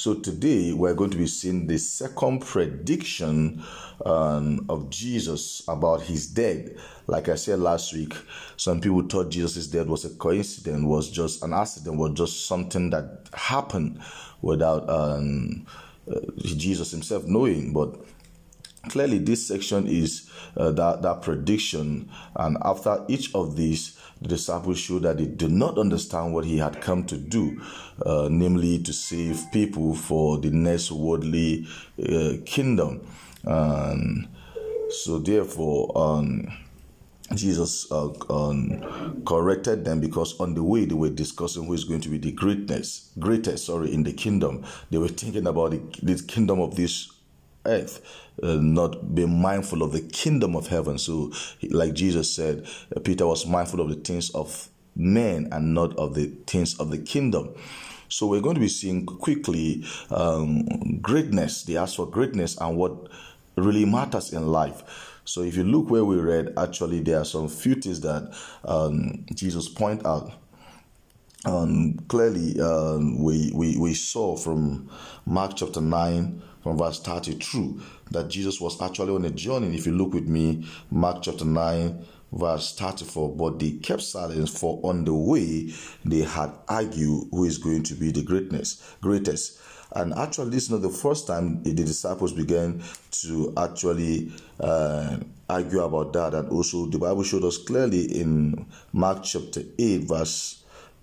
So today we're going to be seeing the second prediction um, of Jesus about his death. Like I said last week, some people thought Jesus' death was a coincidence, was just an accident, was just something that happened without um, uh, Jesus himself knowing. But clearly, this section is uh, that that prediction, and after each of these the disciples showed that they did not understand what he had come to do, uh, namely to save people for the next worldly uh, kingdom. And so, therefore, um, Jesus uh, um, corrected them because on the way they were discussing who is going to be the greatness, greatest, sorry, in the kingdom. They were thinking about the, the kingdom of this earth, uh, not being mindful of the kingdom of heaven. So, like Jesus said, uh, Peter was mindful of the things of men and not of the things of the kingdom. So, we're going to be seeing quickly um, greatness. They ask for greatness and what really matters in life. So, if you look where we read, actually, there are some few things that um, Jesus point out um, clearly um, we, we, we saw from Mark chapter 9 from verse 32 that Jesus was actually on a journey. If you look with me, Mark chapter 9 verse 34 but they kept silence for on the way they had argued who is going to be the greatness greatest and actually this is not the first time the disciples began to actually uh, argue about that and also the bible showed us clearly in mark chapter 8 verse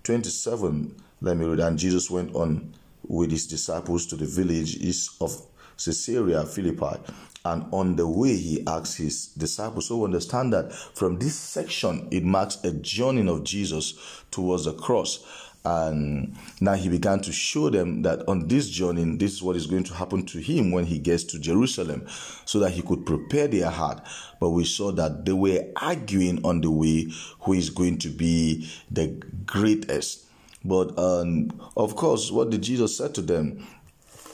27, let me read. And Jesus went on with his disciples to the village east of Caesarea Philippi. And on the way, he asked his disciples. So understand that from this section, it marks a journey of Jesus towards the cross. And now he began to show them that on this journey, this is what is going to happen to him when he gets to Jerusalem, so that he could prepare their heart. But we saw that they were arguing on the way who is going to be the greatest. But um, of course, what did Jesus say to them?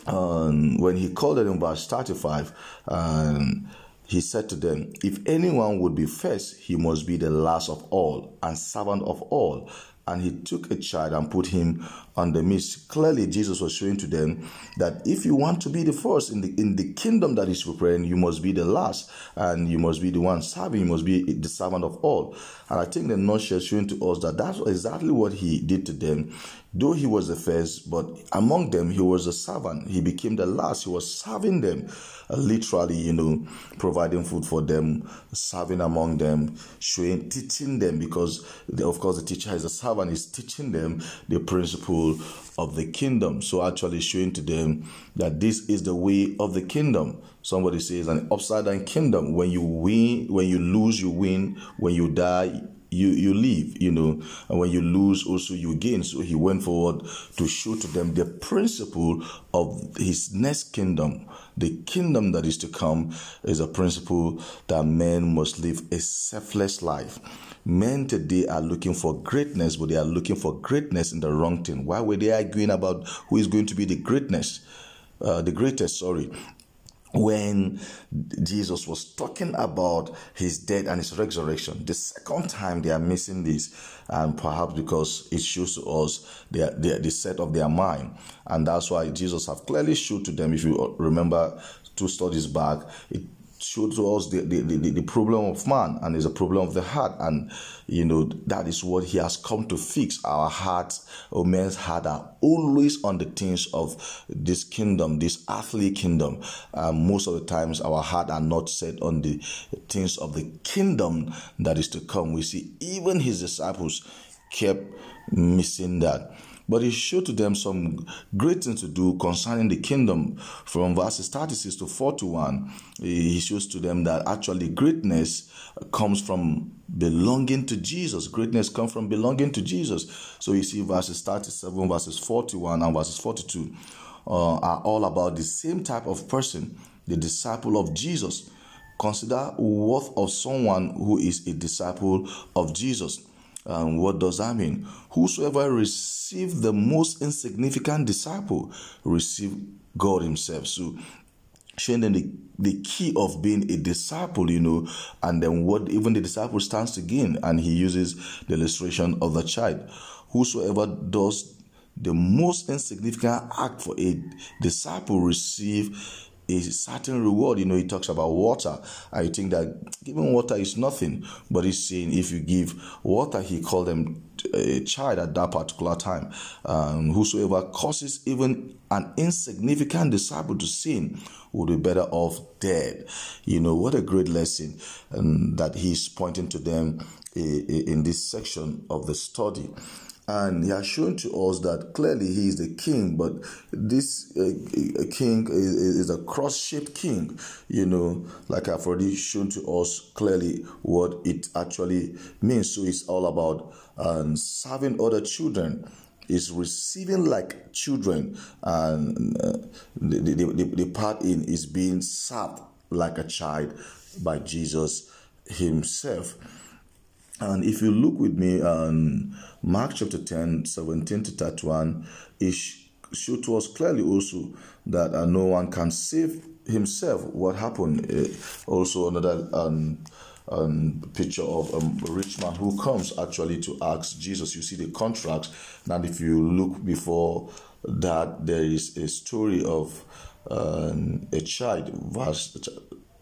Um, when he called them in verse 35, um, he said to them, If anyone would be first, he must be the last of all and servant of all and he took a child and put him on the midst. Clearly, Jesus was showing to them that if you want to be the first in the in the kingdom that is preparing, you must be the last, and you must be the one serving. You must be the servant of all. And I think the nutshell showing to us that that's exactly what he did to them. Though he was the first, but among them he was a servant. He became the last. He was serving them, uh, literally, you know, providing food for them, serving among them, showing, teaching them, because of course the teacher is a servant. Is teaching them the principle of the kingdom. So actually showing to them that this is the way of the kingdom. Somebody says an upside down kingdom. When you win, when you lose, you win. When you die, you you leave you know. And when you lose also you gain. So he went forward to show to them the principle of his next kingdom. The kingdom that is to come is a principle that men must live a selfless life. Men today are looking for greatness but they are looking for greatness in the wrong thing. Why were they arguing about who is going to be the greatness? Uh, the greatest sorry when Jesus was talking about his death and his resurrection. The second time they are missing this, and perhaps because it shows to us the, the, the set of their mind. And that's why Jesus have clearly showed to them, if you remember two studies back, it showed to us the, the, the, the, problem of man and it's a problem of the heart. And you know that is what he has come to fix. Our hearts or men's heart are always on the things of this kingdom this earthly kingdom. Um, most of the times our heart are not set on the things of the kingdom that is to come. We see even his disciples kept missing that but he showed to them some great things to do concerning the kingdom. From verses 36 to 41, he shows to them that actually greatness comes from belonging to Jesus. Greatness comes from belonging to Jesus. So you see verses 37, verses 41, and verses 42 uh, are all about the same type of person, the disciple of Jesus. Consider worth of someone who is a disciple of Jesus. Um, what does that mean? Whosoever receive the most insignificant disciple receive God Himself. So showing them the, the key of being a disciple, you know, and then what even the disciple stands to gain. And he uses the illustration of the child. Whosoever does the most insignificant act for a disciple receive a certain reward. You know, he talks about water. I think that giving water is nothing, but he's saying if you give water, he called them a child at that particular time. Um, whosoever causes even an insignificant disciple to sin would be better off dead. You know, what a great lesson um, that he's pointing to them in this section of the study and he has shown to us that clearly he is the king but this uh, king is, is a cross-shaped king you know like i've already shown to us clearly what it actually means so it's all about um, serving other children is receiving like children, and uh, the, the, the, the part in is being served like a child by Jesus Himself. And if you look with me on Mark chapter 10, 17 to 31, it shows to us clearly also that uh, no one can save himself. What happened? Uh, also, another um, um, picture of a rich man who comes actually to ask Jesus. You see the contract. And if you look before that, there is a story of um, a child, verse,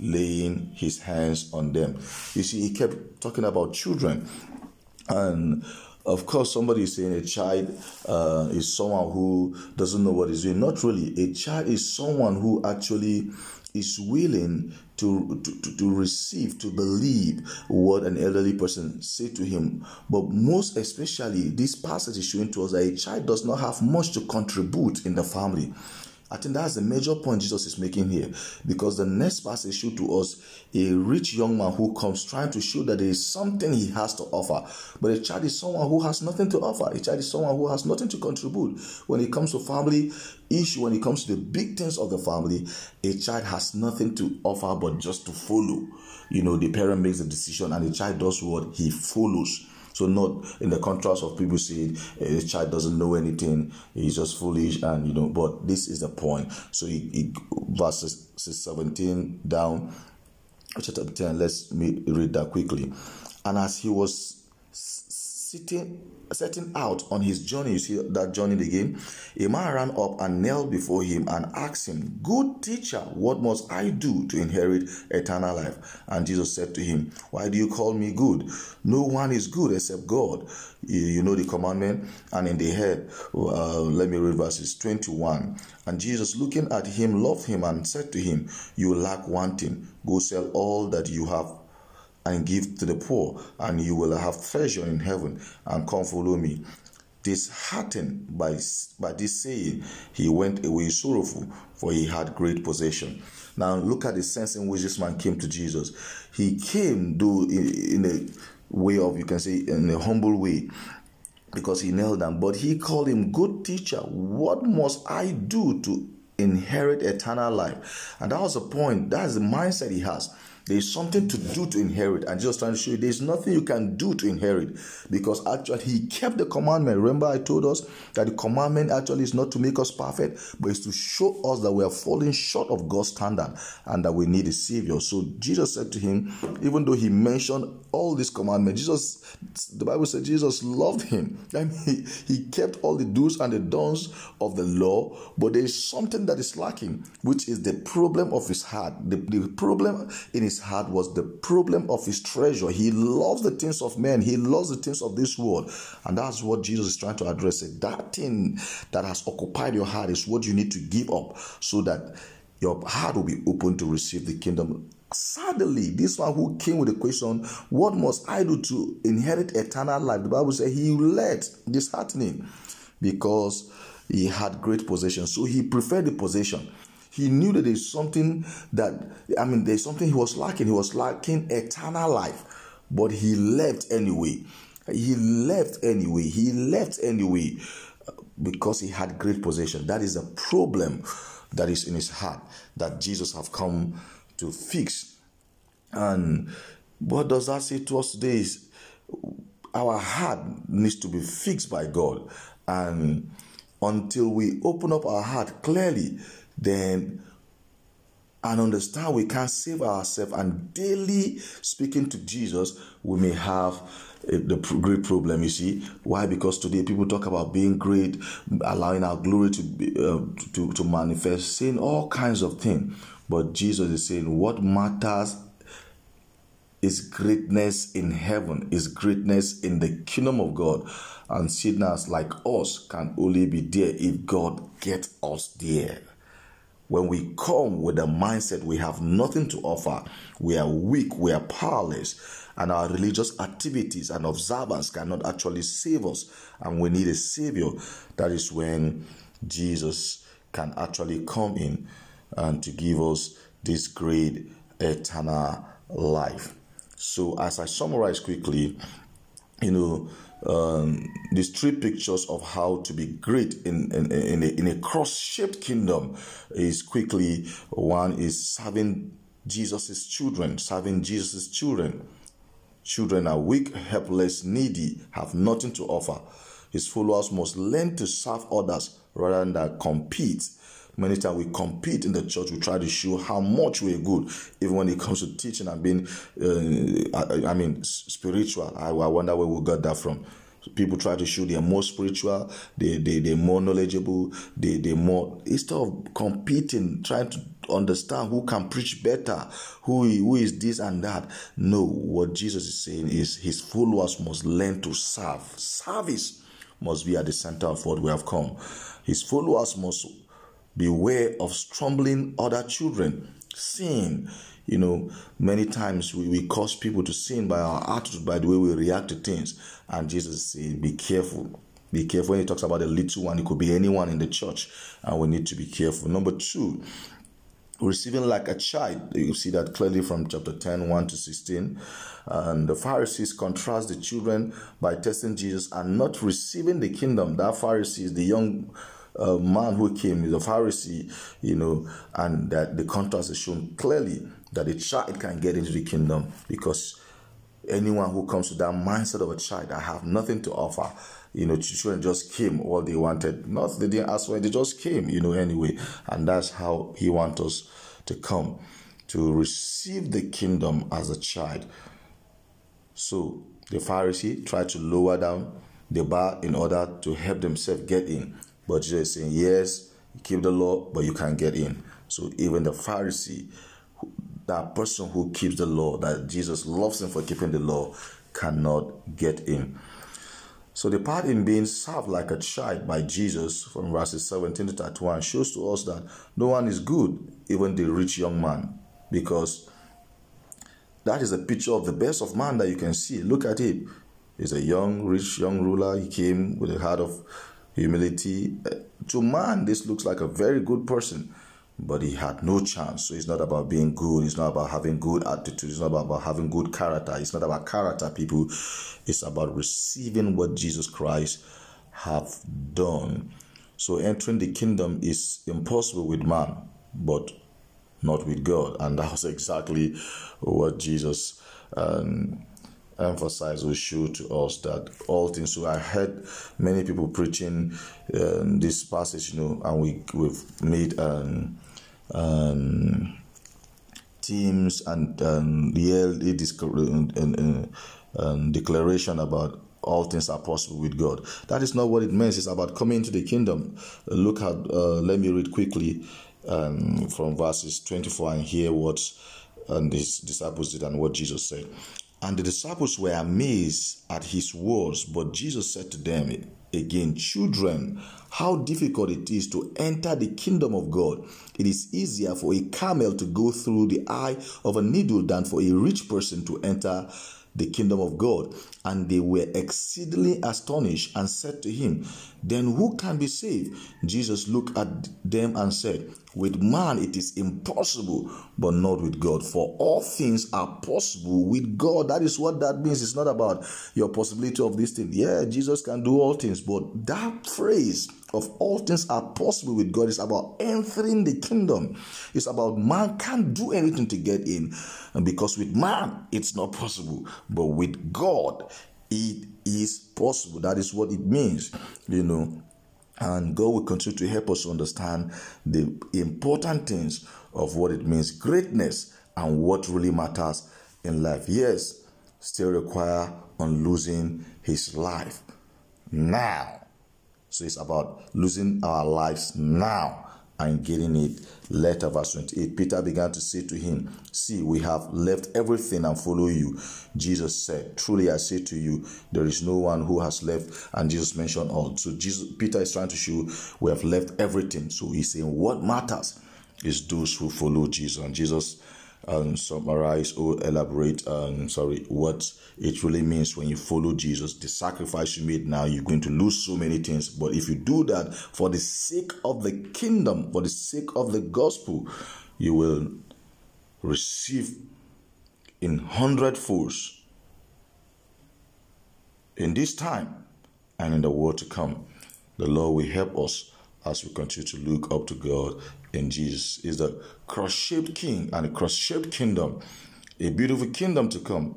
laying his hands on them. You see, he kept talking about children. And of course, somebody is saying a child uh, is someone who doesn't know what he's doing. Not really. A child is someone who actually is willing to, to, to receive, to believe what an elderly person say to him. But most especially, this passage is showing to us that a child does not have much to contribute in the family. I think that's the major point Jesus is making here because the next passage show to us a rich young man who comes trying to show that there is something he has to offer. But a child is someone who has nothing to offer. A child is someone who has nothing to contribute. When it comes to family issue, when it comes to the big things of the family, a child has nothing to offer but just to follow. You know, the parent makes a decision and the child does what he follows. So not in the contrast of people saying eh, child doesn't know anything, he's just foolish, and you know. But this is the point. So he, he verses 17 down, chapter 10. Let's me read that quickly. And as he was sitting setting out on his journey, you see that journey again, a man ran up and knelt before him and asked him, Good teacher, what must I do to inherit eternal life? And Jesus said to him, Why do you call me good? No one is good except God. You, know the commandment. And in the head, uh, let me read verses 21. And Jesus, looking at him, loved him and said to him, You lack one thing. Go sell all that you have and give to the poor, and you will have treasure in heaven, and come follow me. Disheartened by, by this saying, he went away sorrowful, for he had great possession. Now, look at the sense in which this man came to Jesus. He came, though, in, in a way of, you can say, in a humble way, because he knelt down, but he called him, Good teacher, what must I do to inherit eternal life? And that was the point, that's the mindset he has. There is something to do to inherit. And Jesus trying to show you there's nothing you can do to inherit because actually he kept the commandment. Remember, I told us that the commandment actually is not to make us perfect, but it's to show us that we are falling short of God's standard and that we need a savior. So Jesus said to him, even though he mentioned all these commandments, Jesus, the Bible said Jesus loved him. (laughs) Mean, he, he kept all the do's and the don'ts of the law, but there is something that is lacking, which is the problem of his heart. The, the problem in his heart was the problem of his treasure. He loves the things of men, he loves the things of this world. And that's what Jesus is trying to address. It. That thing that has occupied your heart is what you need to give up so that your heart will be open to receive the kingdom. Suddenly, this one who came with the question, What must I do to inherit eternal life? The Bible says he led disheartening because he had great possession. So he preferred the possession. He knew that there's something that, I mean, there's something he was lacking. He was lacking eternal life, but he left anyway. He left anyway. He left anyway uh, because he had great possession. That is a problem that is in his heart that Jesus have come to fix. And what does that say to us today is our heart needs to be fixed by God. And until we open up our heart clearly, then and understand we can't save ourselves and daily speaking to Jesus, we may have the great problem. You see why? Because today people talk about being great, allowing our glory to be, uh, to to manifest, saying all kinds of things. But Jesus is saying what matters is greatness in heaven, is greatness in the kingdom of God. And sinners like us can only be there if God gets us there. When we come with the mindset we have nothing to offer, we are weak, we are powerless, and our religious activities and observance cannot actually save us, and we need a savior, that is when Jesus can actually come in and to give us this great eternal life. So, as I summarize quickly, you know, um, these three pictures of how to be great in in, in a, in a cross-shaped kingdom is quickly one is serving Jesus's children, serving Jesus's children. Children are weak, helpless, needy, have nothing to offer. His followers must learn to serve others rather than compete Many times we compete in the church. We try to show how much we're good, even when it comes to teaching and being, uh, I, I, mean, spiritual. I, I wonder where we got that from. People try to show they're more spiritual, they, they, they're more knowledgeable, they, they're more, instead of competing, trying to understand who can preach better, who, who is this and that. No, what Jesus is saying is his followers must learn to serve. Service must be at the center of what we have come. His followers must Beware of stumbling other children. Sin. You know, many times we, we cause people to sin by our attitude, by the way we react to things. And Jesus said, Be careful. Be careful. When he talks about a little one, it could be anyone in the church, and we need to be careful. Number two, receiving like a child. You see that clearly from chapter 10, 1 to 16. And the Pharisees contrast the children by testing Jesus and not receiving the kingdom. That Pharisees, the young a man who came is a Pharisee, you know, and that the contrast is shown clearly that a child can get into the kingdom because anyone who comes to that mindset of a child, I have nothing to offer. You know, children just came all they wanted. Not they didn't ask for it, they just came, you know, anyway. And that's how he wants us to come to receive the kingdom as a child. So the Pharisee tried to lower down the bar in order to help themselves get in. But Jesus is saying, yes, keep the law, but you can't get in. So even the Pharisee, that person who keeps the law, that Jesus loves him for keeping the law, cannot get in. So the part in being served like a child by Jesus from verses 17 to 31 shows to us that no one is good, even the rich young man, because that is a picture of the best of man that you can see. Look at him. He's a young, rich, young ruler. He came with a heart of humility. Uh, to man, this looks like a very good person, but he had no chance. So it's not about being good. It's not about having good attitude. It's not about having good character. It's not about character, people. It's about receiving what Jesus Christ have done. So entering the kingdom is impossible with man, but not with God. And that was (laughs) exactly what Jesus um, emphasize or show to us that all things. So I heard many people preaching um, this passage, you know, and we we've made um, um, teams and um, yearly um, declaration about all things are possible with God. That is not what it means. It's about coming into the kingdom. Look at, uh, let me read quickly um, from verses 24 and hear what and his disciples did and what Jesus said. And the disciples were amazed at his words, but Jesus said to them again, Children, how difficult it is to enter the kingdom of God. It is easier for a camel to go through the eye of a needle than for a rich person to enter the kingdom of God. And they were exceedingly astonished and said to him, Then who can be saved? Jesus looked at them and said, With man it is impossible, but not with God. For all things are possible with God. That is what that means. It's not about your possibility of this thing. Yeah, Jesus can do all things, but that phrase, of all things are possible with God. It's about entering the kingdom. It's about man can't do anything to get in. And because with man, it's not possible. But with God, it is possible. That is what it means, you know. And God will continue to help us understand the important things of what it means greatness and what really matters in life. Yes, still require on losing his life now so it's about losing our lives now and getting it. later. verse 28. Peter began to say to him, See, we have left everything and follow you. Jesus said, Truly I say to you, there is no one who has left. And Jesus mentioned all. So Jesus, Peter is trying to show we have left everything. So he's saying, What matters is those who follow Jesus. And Jesus um, summarize or elaborate, um, sorry, what it really means when you follow Jesus. The sacrifice you made now, you're going to lose so many things. But if you do that for the sake of the kingdom, for the sake of the gospel, you will receive in hundred folds in this time and in the world to come. The Lord will help us as we continue to look up to God in Jesus. Is the cross-shaped king and a cross-shaped kingdom, a beautiful kingdom to come,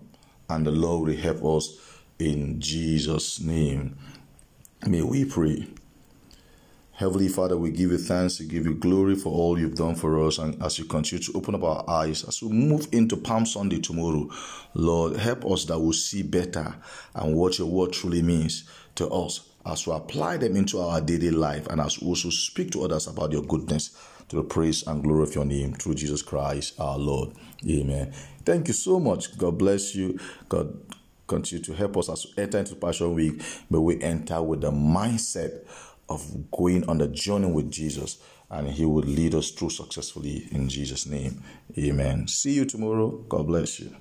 and the Lord will help us in Jesus' name. May we pray. Heavenly Father, we give you thanks, we give you glory for all you've done for us. And as you continue to open up our eyes, as we move into Palm Sunday tomorrow, Lord, help us that we'll see better and what your word truly means to us as we apply them into our daily life and as we also speak to others about your goodness to the praise and glory of your name through Jesus Christ our Lord. Amen. Thank you so much. God bless you. God continue to help us as we enter into Passion Week. May we enter with the mindset of going on the journey with Jesus and He will lead us through successfully in Jesus' name. Amen. See you tomorrow. God bless you.